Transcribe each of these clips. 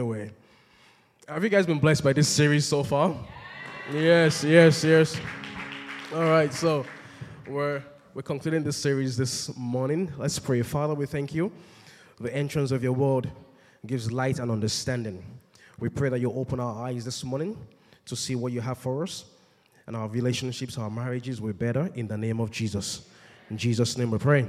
Anyway, have you guys been blessed by this series so far? Yes, yes, yes. All right, so we're we're concluding this series this morning. Let's pray. Father, we thank you. The entrance of your word gives light and understanding. We pray that you open our eyes this morning to see what you have for us, and our relationships, our marriages will be better in the name of Jesus. In Jesus' name we pray.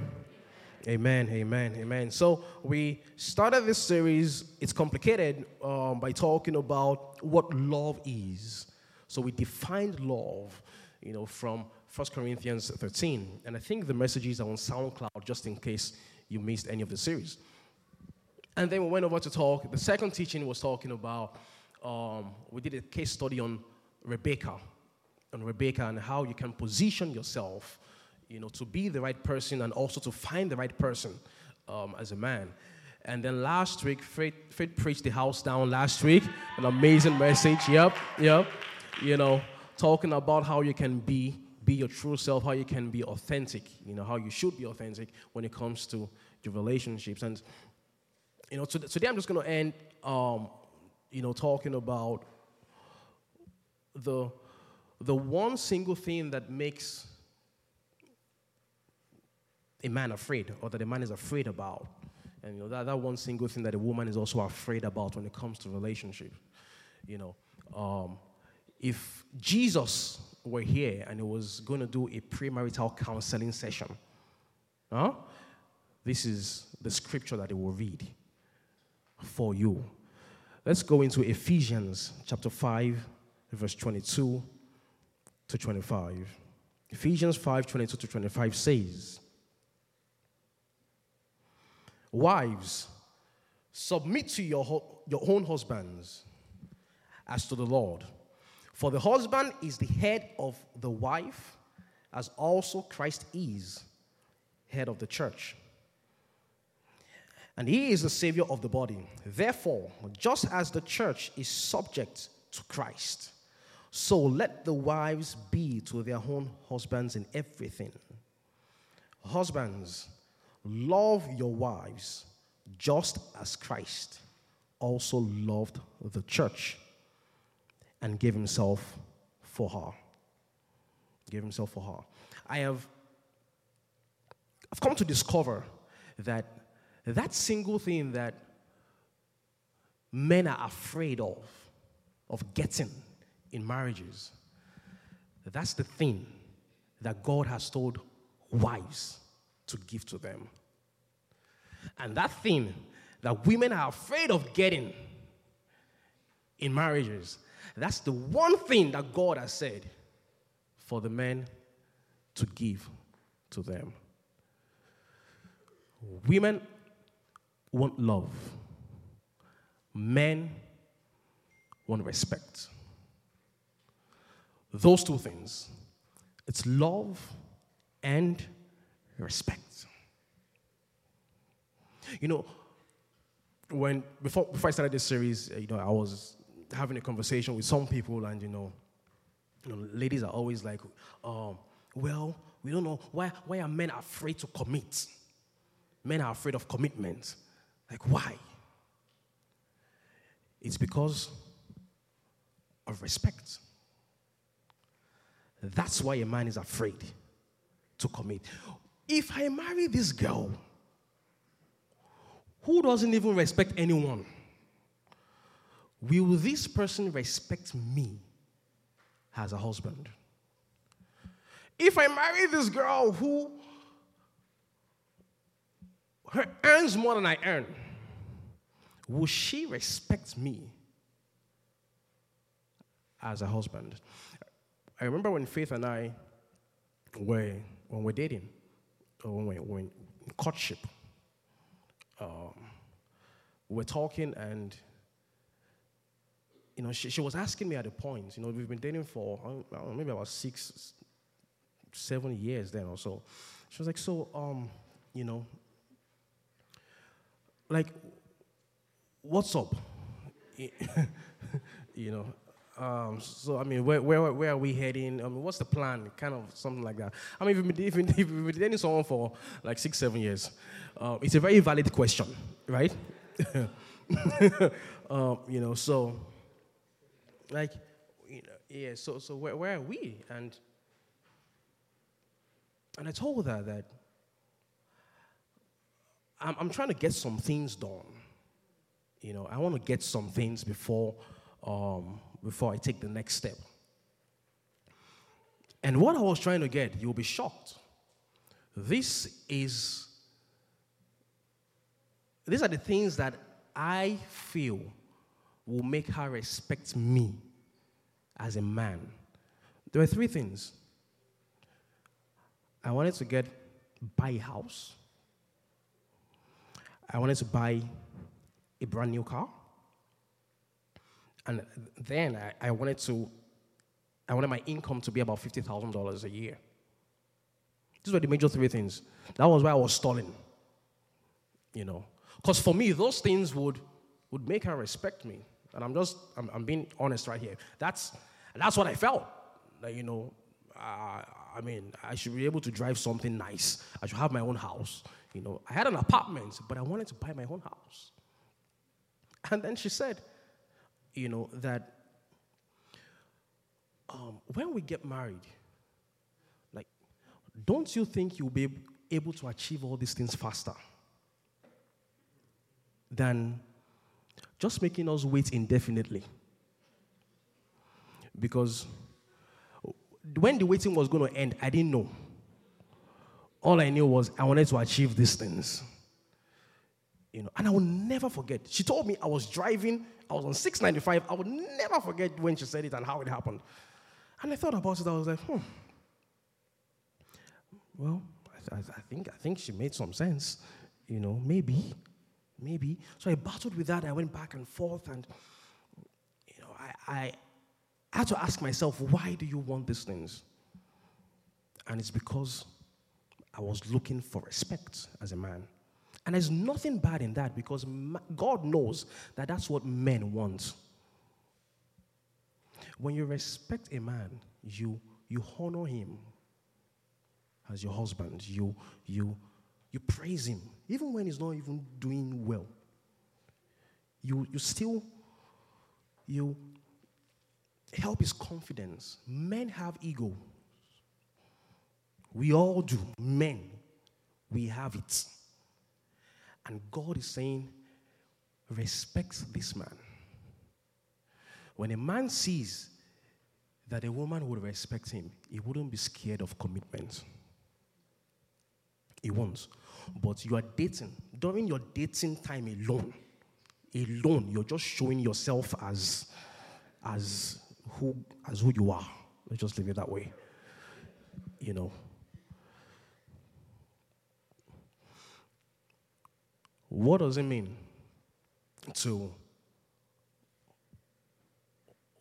Amen, amen, amen. So we started this series. It's complicated um, by talking about what love is. So we defined love, you know, from 1 Corinthians 13. And I think the messages are on SoundCloud just in case you missed any of the series. And then we went over to talk. The second teaching was talking about, um, we did a case study on Rebecca, on Rebecca and how you can position yourself you know, to be the right person and also to find the right person um, as a man. And then last week, Fred, Fred preached the house down last week, an amazing message. Yep, yep. You know, talking about how you can be be your true self, how you can be authentic. You know, how you should be authentic when it comes to your relationships. And you know, today I'm just going to end, um, you know, talking about the the one single thing that makes a man afraid or that a man is afraid about. And you know, that, that one single thing that a woman is also afraid about when it comes to relationship. You know, um, if Jesus were here and he was going to do a premarital counseling session, huh? this is the scripture that he will read for you. Let's go into Ephesians chapter 5, verse 22 to 25. Ephesians 5 22 to 25 says, Wives, submit to your, your own husbands as to the Lord. For the husband is the head of the wife, as also Christ is head of the church. And he is the Savior of the body. Therefore, just as the church is subject to Christ, so let the wives be to their own husbands in everything. Husbands, Love your wives just as Christ also loved the church and gave himself for her. Gave himself for her. I have I've come to discover that that single thing that men are afraid of, of getting in marriages, that's the thing that God has told wives to give to them. And that thing that women are afraid of getting in marriages, that's the one thing that God has said for the men to give to them. Women want love, men want respect. Those two things it's love and respect. You know, when before before I started this series, you know, I was having a conversation with some people, and you know, you know ladies are always like, um, "Well, we don't know why why are men afraid to commit? Men are afraid of commitment. Like why? It's because of respect. That's why a man is afraid to commit if I marry this girl who doesn't even respect anyone, will this person respect me as a husband? If I marry this girl who her earns more than I earn, will she respect me as a husband? I remember when Faith and I were when we're dating when we were in courtship, um, we were talking and you know, she, she was asking me at a point, you know, we've been dating for know, maybe about six, seven years then or so. She was like, so, um, you know, like, what's up? you know, um, so I mean, where, where, where are we heading? I mean, what's the plan? Kind of something like that. I mean, if you've been, if you've been dating someone for like six, seven years, uh, it's a very valid question, right? um, you know, so like, you know, yeah. So so where where are we? And and I told her that I'm, I'm trying to get some things done. You know, I want to get some things before um, before I take the next step. And what I was trying to get, you'll be shocked. This is these are the things that I feel will make her respect me as a man. There were three things. I wanted to get buy a house. I wanted to buy a brand new car. And then I, I wanted to I wanted my income to be about $50,000 a year. These were the major three things. That was why I was stalling. You know. Because for me, those things would, would make her respect me. And I'm just, I'm, I'm being honest right here. That's, that's what I felt. Like, you know, uh, I mean, I should be able to drive something nice. I should have my own house. You know, I had an apartment, but I wanted to buy my own house. And then she said, you know, that um, when we get married, like, don't you think you'll be able to achieve all these things faster than just making us wait indefinitely? Because when the waiting was going to end, I didn't know. All I knew was I wanted to achieve these things. You know, and I will never forget. She told me I was driving, I was on 695. I would never forget when she said it and how it happened. And I thought about it, I was like, hmm. Well, I, th- I, think, I think she made some sense. You know, maybe, maybe. So I battled with that. I went back and forth, and, you know, I, I, I had to ask myself, why do you want these things? And it's because I was looking for respect as a man. And there's nothing bad in that because God knows that that's what men want. When you respect a man, you, you honor him as your husband. You, you, you praise him, even when he's not even doing well. You, you still, you help his confidence. Men have ego. We all do. Men, we have it. And God is saying, respect this man. When a man sees that a woman would respect him, he wouldn't be scared of commitment. He won't. But you are dating. During your dating time alone, alone, you're just showing yourself as, as, who, as who you are. Let's just leave it that way. You know. What does it mean to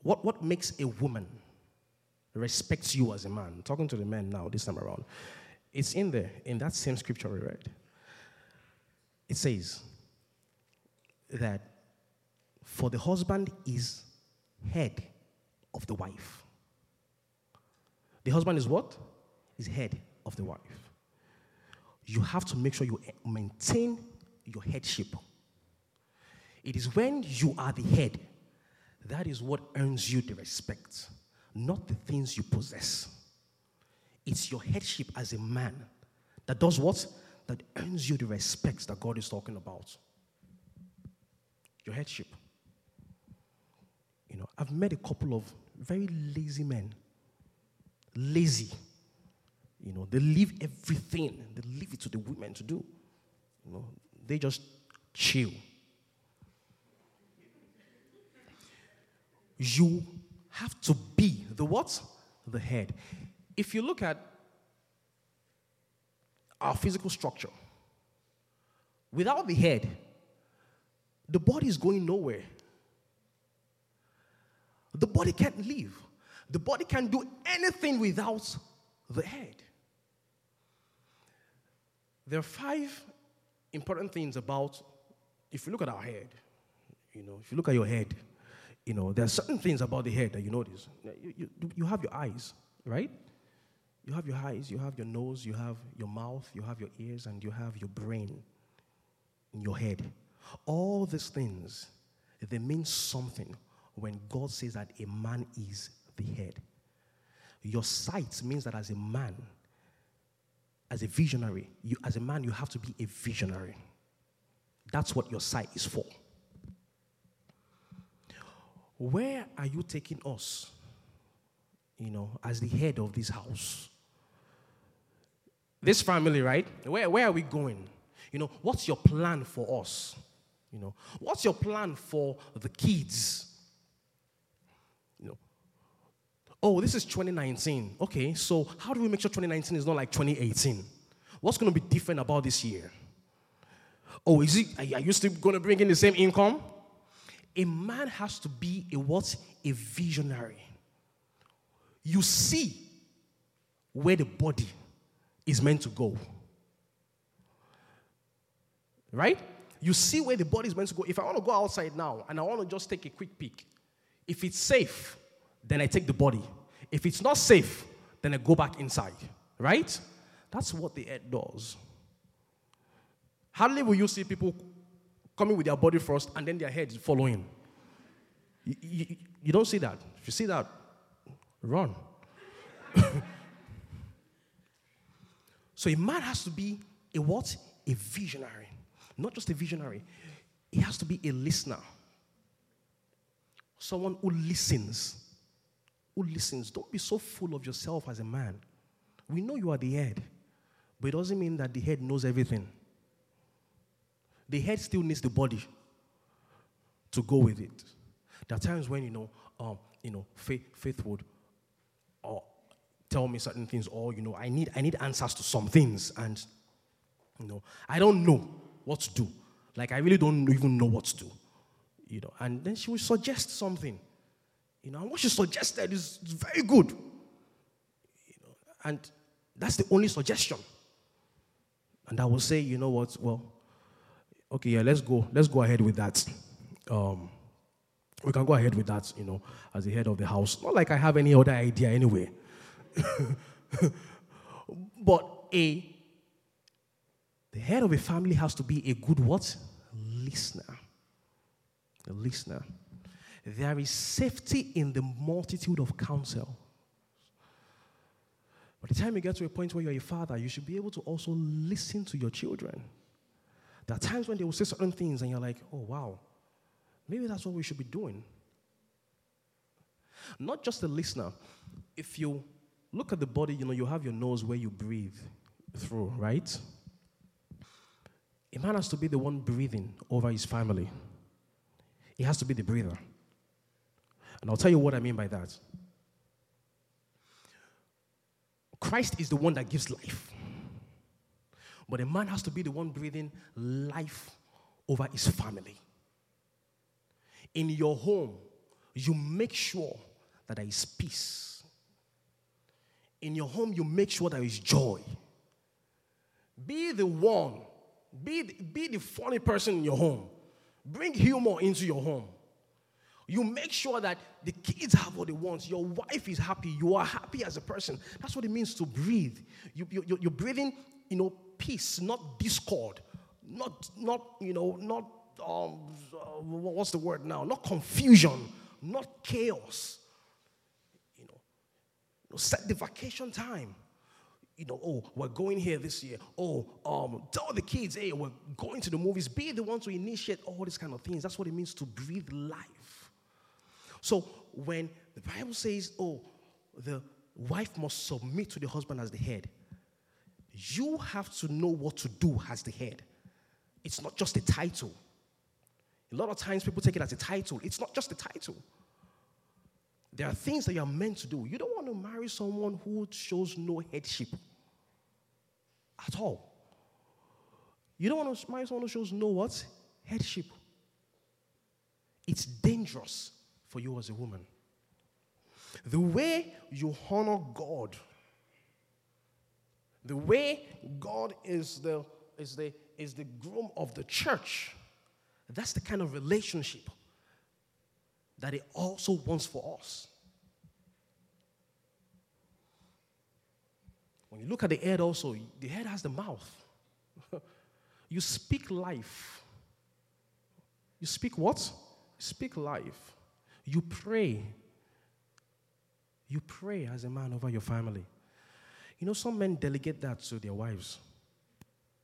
what, what makes a woman respect you as a man? Talking to the men now, this time around. It's in there, in that same scripture we read. It says that for the husband is head of the wife. The husband is what? Is head of the wife. You have to make sure you maintain your headship. It is when you are the head that is what earns you the respect, not the things you possess. It's your headship as a man that does what? That earns you the respect that God is talking about. Your headship. You know, I've met a couple of very lazy men. Lazy. You know, they leave everything, they leave it to the women to do. You know, they just chill. you have to be the what? The head. If you look at our physical structure, without the head, the body is going nowhere. The body can't live. The body can't do anything without the head. There are five important things about, if you look at our head, you know, if you look at your head, you know, there are certain things about the head that you notice. You, you, you have your eyes, right? You have your eyes, you have your nose, you have your mouth, you have your ears, and you have your brain in your head. All these things, they mean something when God says that a man is the head. Your sight means that as a man, as a visionary, you, as a man, you have to be a visionary. That's what your sight is for. Where are you taking us? You know, as the head of this house. This family, right? Where, where are we going? You know, what's your plan for us? You know, what's your plan for the kids? You know, oh, this is 2019. Okay, so how do we make sure 2019 is not like 2018? What's going to be different about this year? Oh, is it, are you still going to bring in the same income? A man has to be a what? A visionary. You see where the body is meant to go. Right? You see where the body is meant to go. If I want to go outside now and I want to just take a quick peek, if it's safe, then I take the body. If it's not safe, then I go back inside. Right? That's what the head does. Hardly will you see people coming with their body first and then their head following. You, you, you don't see that. If you see that, run. so a man has to be a what? A visionary. Not just a visionary, he has to be a listener. Someone who listens. Who listens. Don't be so full of yourself as a man. We know you are the head, but it doesn't mean that the head knows everything. The head still needs the body to go with it. There are times when, you know, um, you know, faith, faith would tell me certain things, or you know, I need I need answers to some things, and you know, I don't know what to do. Like I really don't even know what to do. You know, and then she would suggest something. You know, and what she suggested is, very good. You know, and that's the only suggestion. And I will say, you know what? Well, okay, yeah, let's go. Let's go ahead with that. Um, we can go ahead with that, you know, as the head of the house. Not like I have any other idea anyway. but a the head of a family has to be a good what? Listener. A listener. There is safety in the multitude of counsel. By the time you get to a point where you're a father, you should be able to also listen to your children. There are times when they will say certain things and you're like, oh, wow, maybe that's what we should be doing. Not just a listener. If you look at the body, you know, you have your nose where you breathe through, right? A man has to be the one breathing over his family. He has to be the breather. And I'll tell you what I mean by that. Christ is the one that gives life. But a man has to be the one breathing life over his family. In your home, you make sure that there is peace. In your home, you make sure there is joy. Be the one, be be the funny person in your home. Bring humor into your home. You make sure that the kids have what they want. Your wife is happy. You are happy as a person. That's what it means to breathe. You, you, you're breathing, you know, peace, not discord, not, not you know, not, um, what's the word now? Not confusion, not chaos. You know, you know, set the vacation time. You know, oh, we're going here this year. Oh, um, tell the kids, hey, we're going to the movies. Be the one to initiate all these kind of things. That's what it means to breathe life. So when the Bible says, oh, the wife must submit to the husband as the head, you have to know what to do as the head. It's not just a title. A lot of times people take it as a title. It's not just a title. There are things that you're meant to do. You don't want to marry someone who shows no headship at all. You don't want to marry someone who shows no what? Headship. It's dangerous for you as a woman. The way you honor God, the way God is the, is the, is the groom of the church, that's the kind of relationship that He also wants for us. When you look at the head, also, the head has the mouth. you speak life You speak what? You speak life. You pray. You pray as a man over your family. You know, some men delegate that to their wives.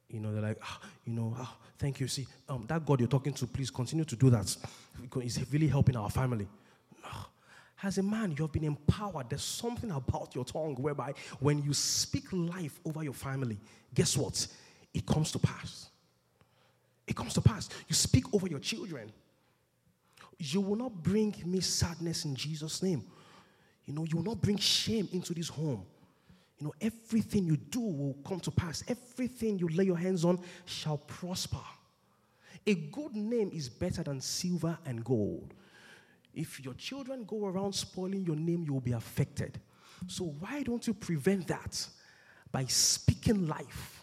You know, they're like, ah, you know, ah, thank you. See, um, that God you're talking to, please continue to do that. It's really helping our family. As a man, you have been empowered. There's something about your tongue whereby when you speak life over your family, guess what? It comes to pass. It comes to pass. You speak over your children. You will not bring me sadness in Jesus' name. You know, you will not bring shame into this home. You know, everything you do will come to pass. Everything you lay your hands on shall prosper. A good name is better than silver and gold. If your children go around spoiling your name, you will be affected. So, why don't you prevent that by speaking life?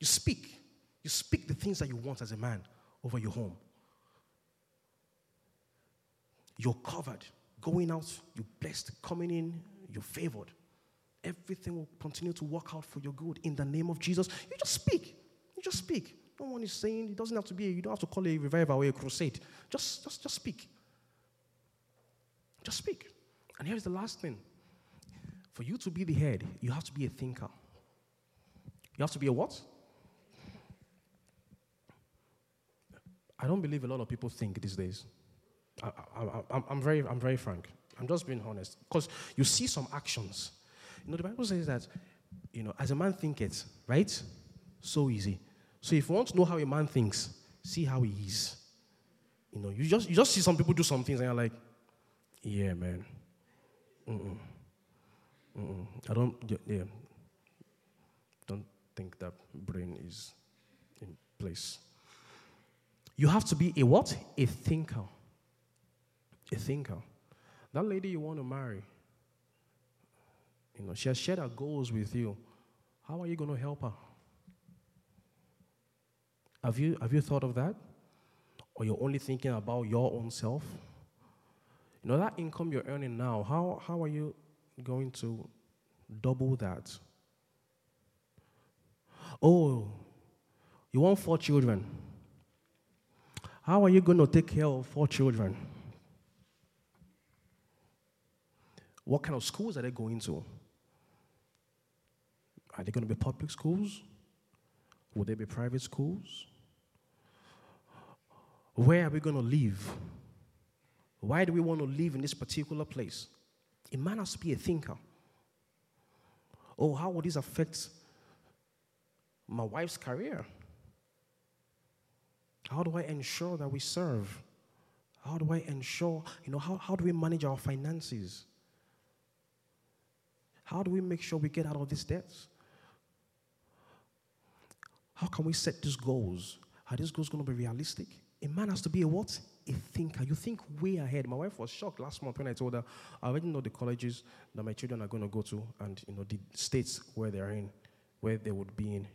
You speak. You speak the things that you want as a man over your home. You're covered. Going out, you're blessed. Coming in, you're favored. Everything will continue to work out for your good in the name of Jesus. You just speak. You just speak. No one is saying it doesn't have to be, you don't have to call a revival or a crusade. Just, just, just speak. Just speak. And here's the last thing for you to be the head, you have to be a thinker. You have to be a what? I don't believe a lot of people think these days. I, am very, I'm very frank. I'm just being honest. Because you see some actions. You know, the Bible says that, you know, as a man thinketh, right? So easy. So if you want to know how a man thinks, see how he is. You know, you just, you just see some people do some things and you're like, yeah, man. Mm-mm. Mm-mm. I don't, yeah, don't think that brain is in place. You have to be a what? A thinker. A thinker. That lady you want to marry, you know, she has shared her goals with you. How are you going to help her? Have you, have you thought of that? Or you're only thinking about your own self? You know, that income you're earning now, how, how are you going to double that? Oh, you want four children. How are you going to take care of four children? What kind of schools are they going to? Are they going to be public schools? Will they be private schools? Where are we going to live? Why do we want to live in this particular place? Man has to be a thinker. Oh, how will this affect my wife's career? How do I ensure that we serve? How do I ensure, you know, how, how do we manage our finances? How do we make sure we get out of these debts? How can we set these goals? Are these goals going to be realistic? A man has to be a what? a thinker. You think way ahead. My wife was shocked last month when I told her I already know the colleges that my children are going to go to and you know the states where they're in, where they would be in.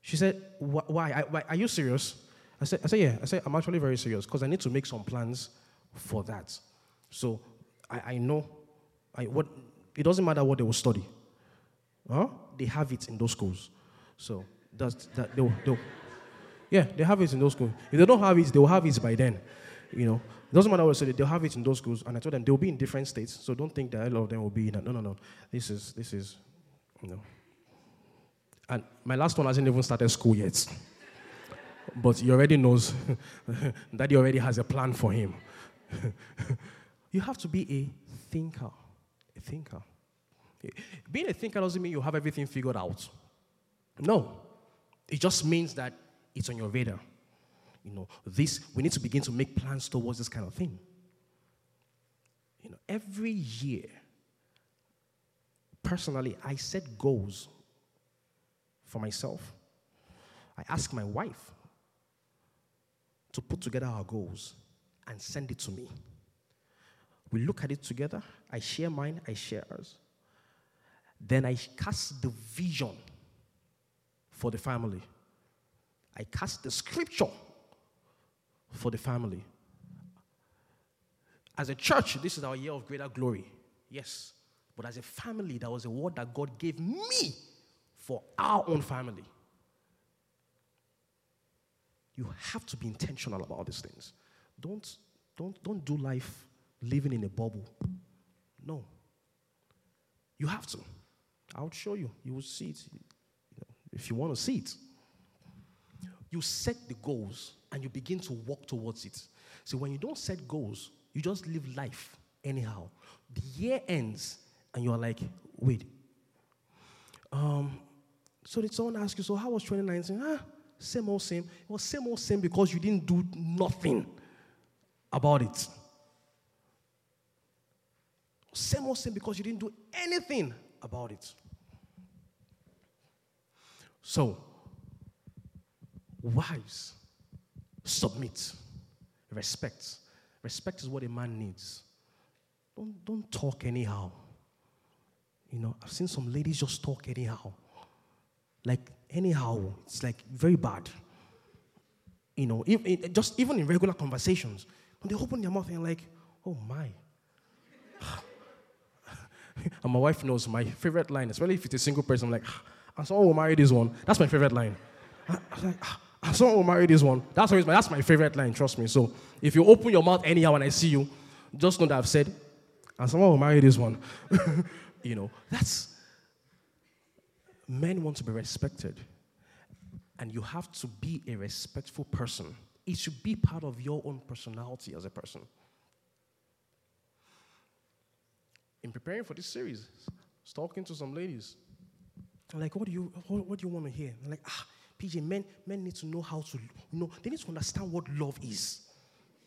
She said, "Why? Why? Are you serious?" I said, "I said yeah." I said, "I'm actually very serious because I need to make some plans for that. So I, I know, What it doesn't matter what they will study, huh? They have it in those schools. So that's that they'll, they'll yeah, they have it in those schools. If they don't have it, they will have it by then. You know, it doesn't matter what I said, they'll have it in those schools. And I told them they'll be in different states, so don't think that a lot of them will be in. No, no, no. This is, this is, you know. And my last one hasn't even started school yet. but he already knows that he already has a plan for him. you have to be a thinker. A thinker. Being a thinker doesn't mean you have everything figured out. No. It just means that it's on your radar. You know, this, we need to begin to make plans towards this kind of thing. You know, every year, personally, I set goals for myself. I ask my wife to put together our goals and send it to me. We look at it together. I share mine, I share ours. Then I cast the vision for the family. I cast the scripture for the family. As a church, this is our year of greater glory. Yes. But as a family, that was a word that God gave me for our own family. You have to be intentional about these things. Don't, don't, don't do life living in a bubble. No. You have to. I'll show you. You will see it you know, if you want to see it. You set the goals and you begin to walk towards it. See, when you don't set goals, you just live life anyhow. The year ends and you're like, wait. Um, so did someone ask you, so how was 2019? Ah, same old same. It was same old same because you didn't do nothing about it. Same old same because you didn't do anything about it. So, wives, submit, respect. Respect is what a man needs. Don't, don't talk anyhow. You know, I've seen some ladies just talk anyhow. Like, anyhow, it's like very bad. You know, if, just even in regular conversations, when they open their mouth and like, oh my. and my wife knows my favorite line, especially if it's a single person, I'm like, ah, and someone will marry this one. That's my favorite line. I, I like, ah, and someone will marry this one. That's always my, that's my favorite line, trust me. So if you open your mouth anyhow when I see you, just know that I've said, and someone will marry this one. you know, that's men want to be respected. And you have to be a respectful person. It should be part of your own personality as a person. In preparing for this series, I was talking to some ladies. I'm like, what do you what, what do you want to hear? I'm like, ah, PJ, men, men need to know how to, you know, they need to understand what love is.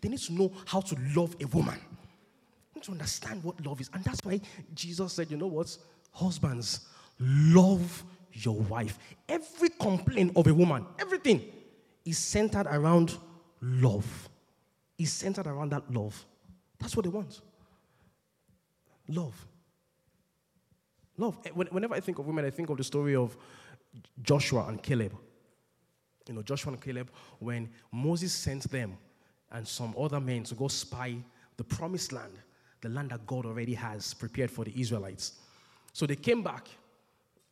They need to know how to love a woman. They need to understand what love is. And that's why Jesus said, you know what? Husbands, love your wife. Every complaint of a woman, everything is centered around love. Is centered around that love. That's what they want. Love. Love. Eh, whenever I think of women, I think of the story of Joshua and Caleb. You know, Joshua and Caleb, when Moses sent them and some other men to go spy the promised land, the land that God already has prepared for the Israelites. So they came back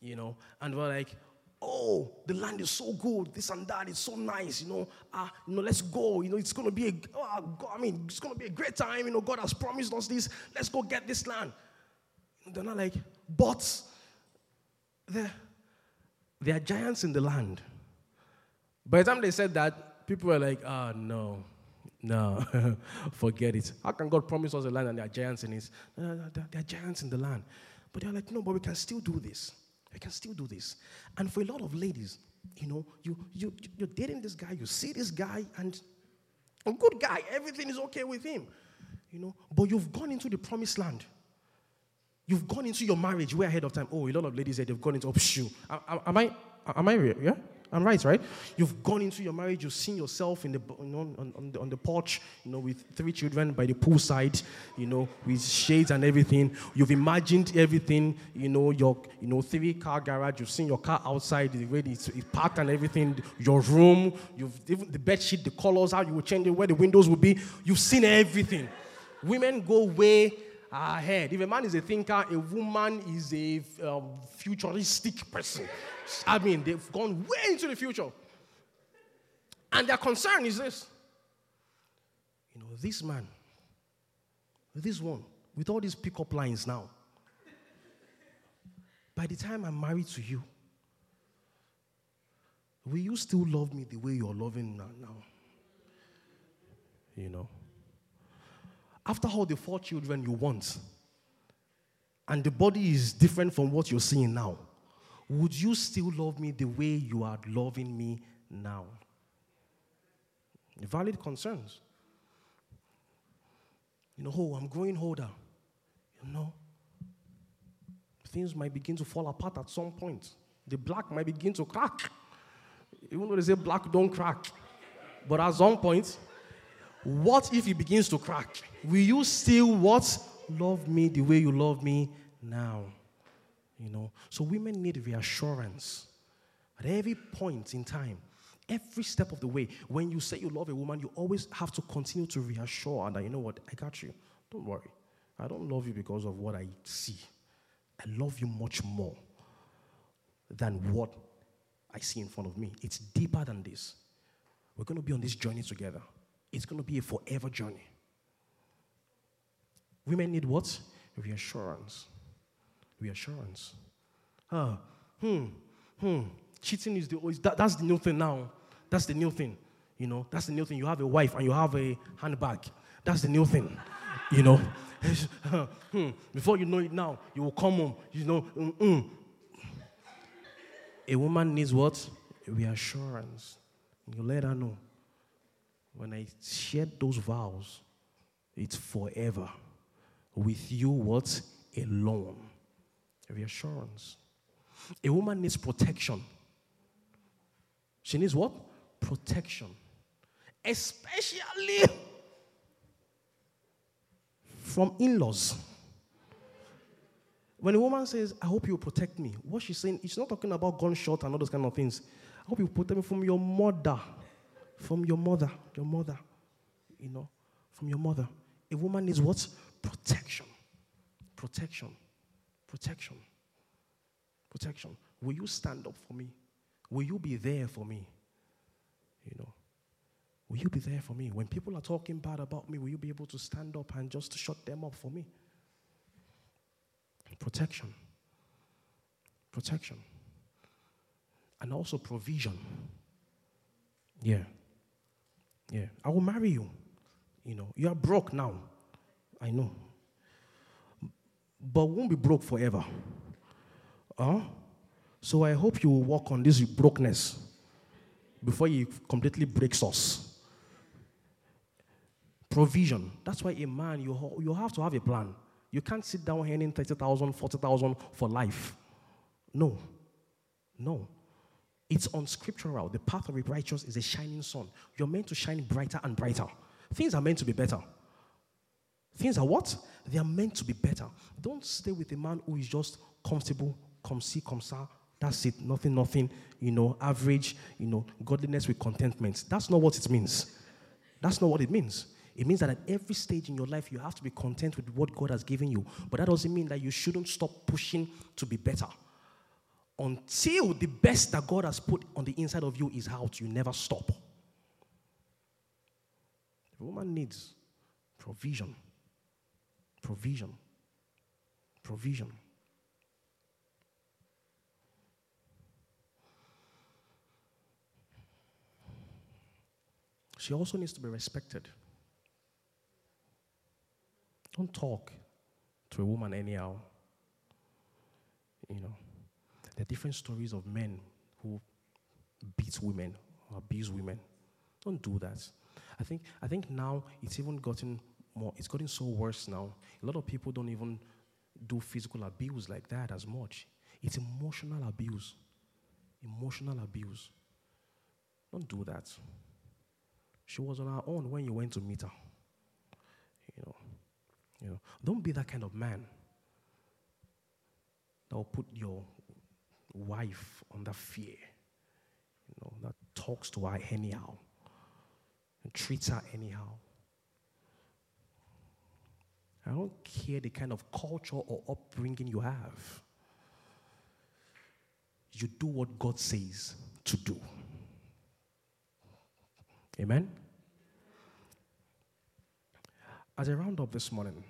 you know, and we're like, oh, the land is so good, this and that, it's so nice, you know, ah, you know, let's go, you know, it's gonna be a, oh, God, I mean, it's gonna be a great time, you know, God has promised us this, let's go get this land. they're not like, but there, there are giants in the land. By the time they said that, people were like, ah, oh, no, no, forget it. How can God promise us a land and there are giants in it? There are giants in the land. But they're like, no, but we can still do this. I can still do this. And for a lot of ladies, you know, you, you, you're dating this guy, you see this guy, and a good guy, everything is okay with him, you know, but you've gone into the promised land. You've gone into your marriage way ahead of time. Oh, a lot of ladies say they've gone into, oh, shoot. Am I, am I, real? yeah? I'm right, right? You've gone into your marriage, you've seen yourself in the, you know, on, on, the, on the porch, you know, with three children by the poolside, you know, with shades and everything. You've imagined everything, you know, your, you know, three car garage. You've seen your car outside, the way it's, it's parked and everything. Your room, you've even the bed sheet, the colors, how you will change it, where the windows will be. You've seen everything. Women go way ahead. If a man is a thinker, a woman is a um, futuristic person. I mean, they've gone way into the future. And their concern is this you know, this man, this one, with all these pickup lines now, by the time I'm married to you, will you still love me the way you're loving now? now? You know? After all the four children you want, and the body is different from what you're seeing now, would you still love me the way you are loving me now? Valid concerns. You know, oh, I'm growing older. You know, things might begin to fall apart at some point. The black might begin to crack. Even though they say black don't crack. But at some point, what if it begins to crack? Will you still what? Love me the way you love me now? You know, so women need reassurance at every point in time, every step of the way. When you say you love a woman, you always have to continue to reassure her that, you know what, I got you. Don't worry. I don't love you because of what I see. I love you much more than what I see in front of me. It's deeper than this. We're going to be on this journey together. It's going to be a forever journey. Women need what? Reassurance. Reassurance. Ah, hmm, hmm. Cheating is the is that, that's the new thing now. That's the new thing. You know, that's the new thing. You have a wife and you have a handbag. That's the new thing. You know. hmm. Before you know it now, you will come home. You know, mm-mm. a woman needs what? Reassurance. You let her know. When I shared those vows, it's forever. With you, what? Alone. Reassurance. A woman needs protection. She needs what? Protection. Especially from in laws. When a woman says, I hope you protect me, what she's saying, she's not talking about gunshot and all those kind of things. I hope you protect me from your mother. From your mother. Your mother. You know, from your mother. A woman needs what? Protection. Protection. Protection. Protection. Will you stand up for me? Will you be there for me? You know, will you be there for me? When people are talking bad about me, will you be able to stand up and just shut them up for me? Protection. Protection. And also provision. Yeah. Yeah. I will marry you. You know, you are broke now. I know. But won't be broke forever. Huh? So I hope you will work on this brokenness before he completely breaks us. Provision. That's why a man, you, you have to have a plan. You can't sit down earning 30,000, 40,000 for life. No. No. It's unscriptural. The path of the righteous is a shining sun. You're meant to shine brighter and brighter. Things are meant to be better. Things are what? They are meant to be better. Don't stay with a man who is just comfortable, come see, come sa. That's it. Nothing, nothing, you know, average, you know, godliness with contentment. That's not what it means. That's not what it means. It means that at every stage in your life, you have to be content with what God has given you. But that doesn't mean that you shouldn't stop pushing to be better. Until the best that God has put on the inside of you is out, you never stop. The woman needs provision. Provision. Provision. She also needs to be respected. Don't talk to a woman anyhow. You know, there are different stories of men who beat women or abuse women. Don't do that. I think, I think now it's even gotten more, it's gotten so worse now. A lot of people don't even do physical abuse like that as much. It's emotional abuse. Emotional abuse. Don't do that. She was on her own when you went to meet her. You know, you know, don't be that kind of man that will put your wife under fear. You know, that talks to her anyhow and treats her anyhow. I don't care the kind of culture or upbringing you have. You do what God says to do. Amen? As I round up this morning,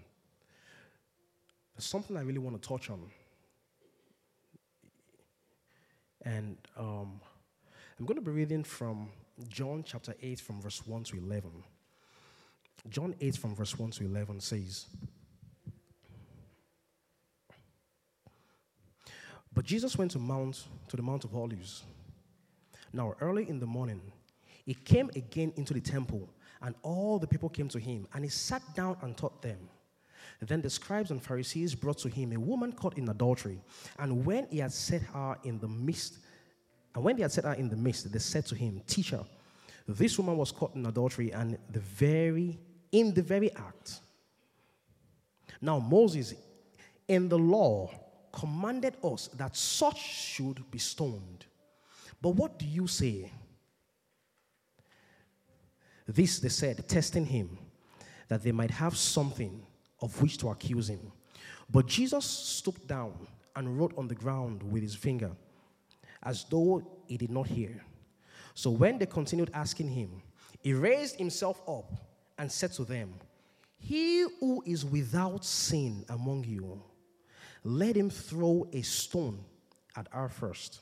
there's something I really want to touch on. And um, I'm going to be reading from John chapter 8, from verse 1 to 11. John 8, from verse 1 to 11 says, But Jesus went to Mount to the Mount of Olives. Now, early in the morning, he came again into the temple, and all the people came to him, and he sat down and taught them. Then the scribes and Pharisees brought to him a woman caught in adultery, and when he had set her in the midst, and when they had set her in the midst, they said to him, Teacher, this woman was caught in adultery, and the very in the very act. Now Moses, in the law, commanded us that such should be stoned. But what do you say? This they said, testing him, that they might have something of which to accuse him. But Jesus stooped down and wrote on the ground with his finger, as though he did not hear. So when they continued asking him, he raised himself up and said to them, He who is without sin among you, let him throw a stone at our first.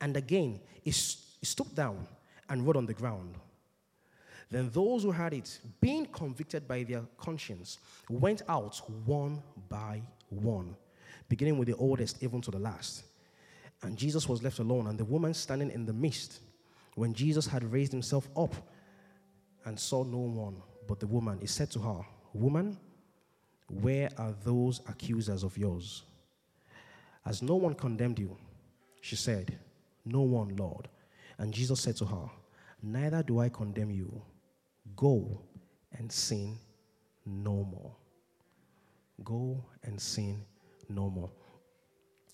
And again, he, stooped down and wrote on the ground. Then those who had it, being convicted by their conscience, went out one by one, beginning with the oldest even to the last. And Jesus was left alone, and the woman standing in the midst. When Jesus had raised himself up and saw no one but the woman, he said to her, Woman, where are those accusers of yours? As no one condemned you, she said, No one, Lord. And Jesus said to her, Neither do I condemn you. Go and sin no more. Go and sin no more.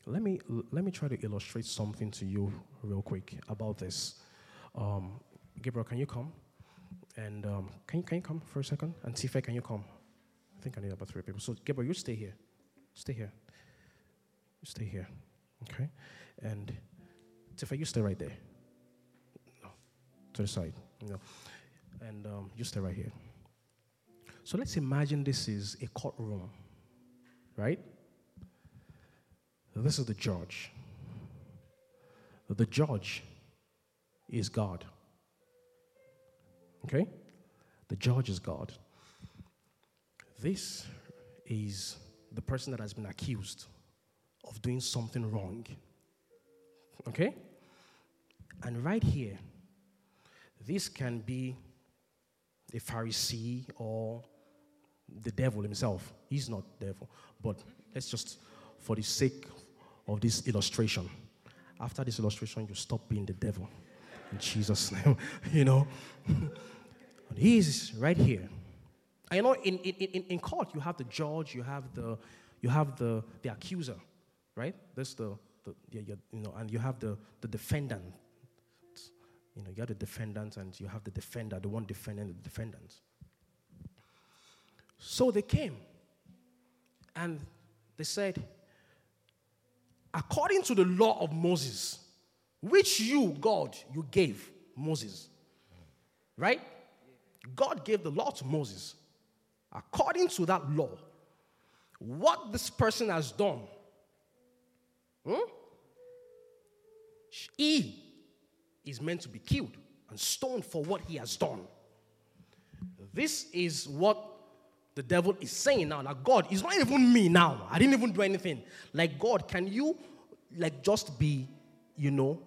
Let me, let me try to illustrate something to you real quick about this. Um, Gabriel, can you come? And um, can, you, can you come for a second? And Tifa, can you come? I think I need about three people. So, Gabriel, you stay here. Stay here. You stay here. Okay? And Tifa, you stay right there. No, to the side. Know. And um, you stay right here. So let's imagine this is a courtroom, right? This is the judge. The judge is God. Okay? The judge is God. This is the person that has been accused of doing something wrong. Okay? And right here, this can be a Pharisee or the devil himself. He's not devil. But let's just, for the sake of this illustration, after this illustration, you stop being the devil. In Jesus' name, you know. He's right here. I know in, in, in, court you have the judge, you have the you have the, the accuser, right? That's the, the yeah, you know, and you have the, the defendant. You know, you have the defendant and you have the defender, the one defending the defendant. So they came and they said, according to the law of Moses, which you, God, you gave Moses, right? God gave the law to Moses. According to that law, what this person has done, hmm, he is meant to be killed and stoned for what he has done. This is what the devil is saying now. Like, God, it's not even me now. I didn't even do anything. Like, God, can you, like, just be, you know,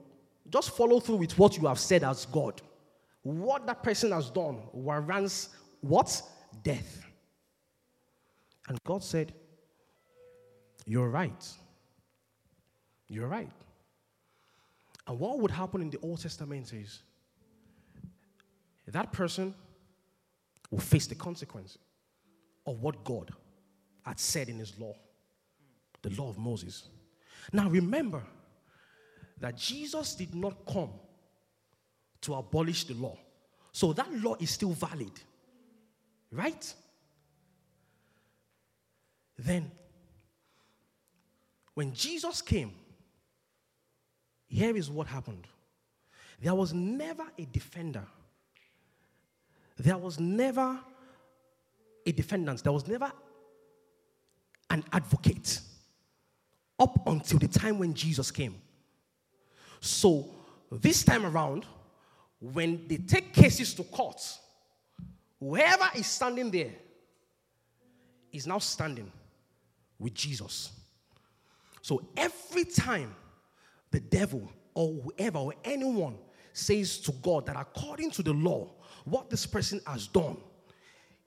just follow through with what you have said as God? What that person has done warrants what? Death. And God said, You're right. You're right. And what would happen in the Old Testament is that person will face the consequence of what God had said in his law, the law of Moses. Now remember that Jesus did not come to abolish the law. So that law is still valid. Right? Then, when Jesus came, here is what happened there was never a defender, there was never a defendant, there was never an advocate up until the time when Jesus came. So, this time around, when they take cases to court, whoever is standing there is now standing with Jesus. So every time the devil or whoever or anyone says to God that according to the law, what this person has done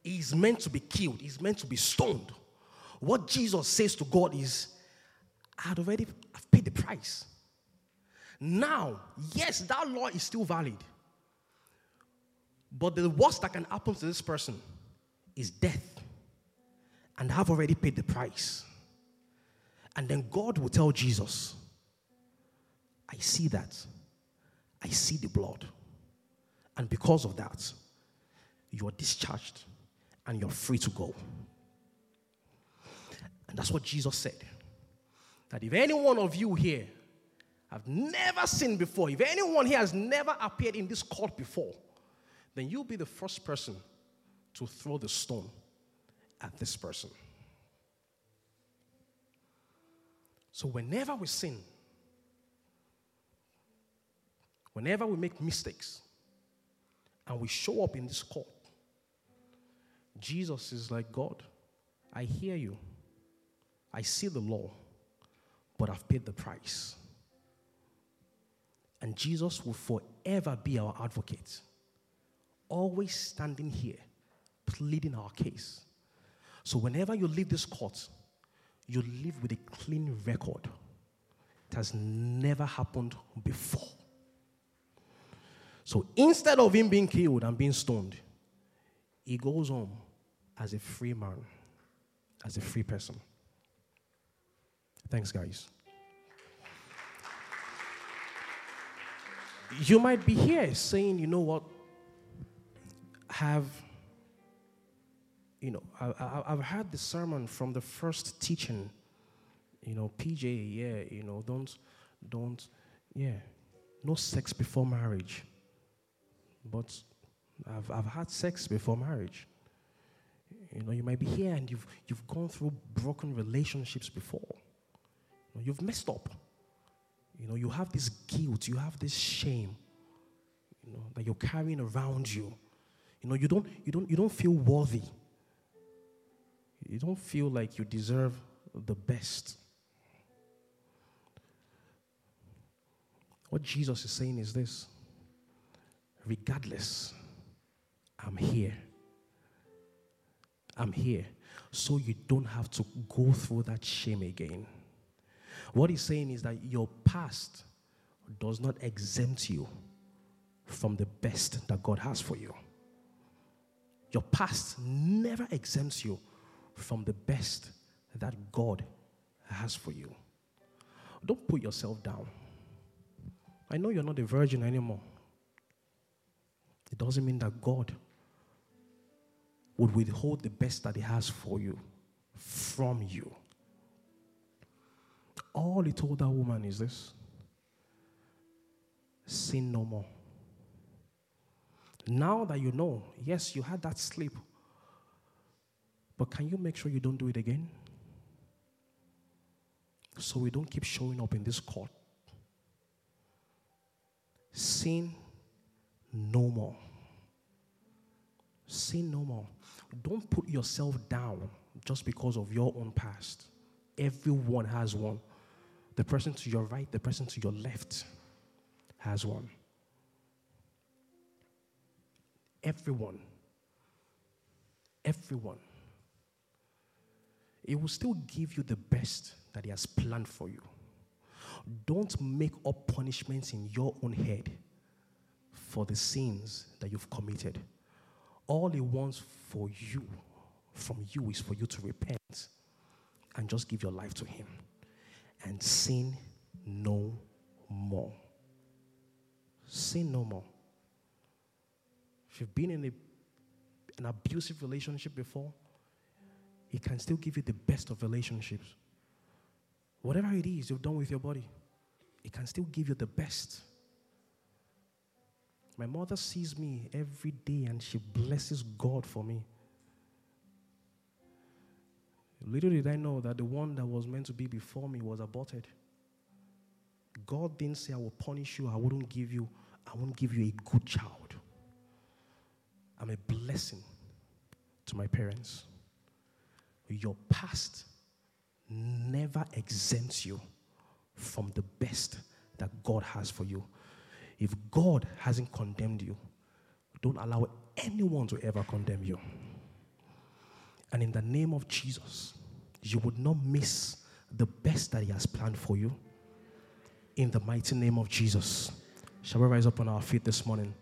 is meant to be killed, is meant to be stoned. What Jesus says to God is, I had already I've paid the price. Now, yes, that law is still valid. But the worst that can happen to this person is death. And I've already paid the price. And then God will tell Jesus, I see that. I see the blood. And because of that, you are discharged and you're free to go. And that's what Jesus said. That if any one of you here have never seen before, if anyone here has never appeared in this court before, then you'll be the first person to throw the stone at this person. So, whenever we sin, whenever we make mistakes, and we show up in this court, Jesus is like, God, I hear you. I see the law, but I've paid the price. And Jesus will forever be our advocate, always standing here, pleading our case. So whenever you leave this court, you leave with a clean record. It has never happened before. So instead of him being killed and being stoned, he goes home as a free man, as a free person. Thanks, guys. You might be here saying, you know what? Have, you know, I, have heard the sermon from the first teaching. You know, PJ, yeah, you know, don't, don't, yeah, no sex before marriage. But I've, I've had sex before marriage. You know, you might be here and you've, you've gone through broken relationships before. You've messed up. You know, you have this guilt, you have this shame, you know, that you're carrying around you. You know, you don't, you don't, you don't feel worthy. You don't feel like you deserve the best. What Jesus is saying is this regardless, I'm here. I'm here. So you don't have to go through that shame again. What he's saying is that your past does not exempt you from the best that God has for you. Your past never exempts you from the best that God has for you. Don't put yourself down. I know you're not a virgin anymore. It doesn't mean that God would withhold the best that He has for you from you. All He told that woman is this sin no more. Now that you know, yes, you had that sleep, but can you make sure you don't do it again? So we don't keep showing up in this court. Sin no more. Sin no more. Don't put yourself down just because of your own past. Everyone has one. The person to your right, the person to your left has one. Everyone. Everyone. It will still give you the best that He has planned for you. Don't make up punishments in your own head for the sins that you've committed. All He wants for you, from you, is for you to repent and just give your life to Him and sin no more. Sin no more. If you've been in a, an abusive relationship before, He can still give you the best of relationships. Whatever it is you've done with your body, it can still give you the best. My mother sees me every day and she blesses God for me. Little did I know that the one that was meant to be before me was aborted. God didn't say, I will punish you, I wouldn't give you, I won't give you a good child. I'm a blessing to my parents. Your past never exempts you from the best that God has for you. If God hasn't condemned you, don't allow anyone to ever condemn you. And in the name of Jesus, you would not miss the best that He has planned for you. In the mighty name of Jesus. Shall we rise up on our feet this morning?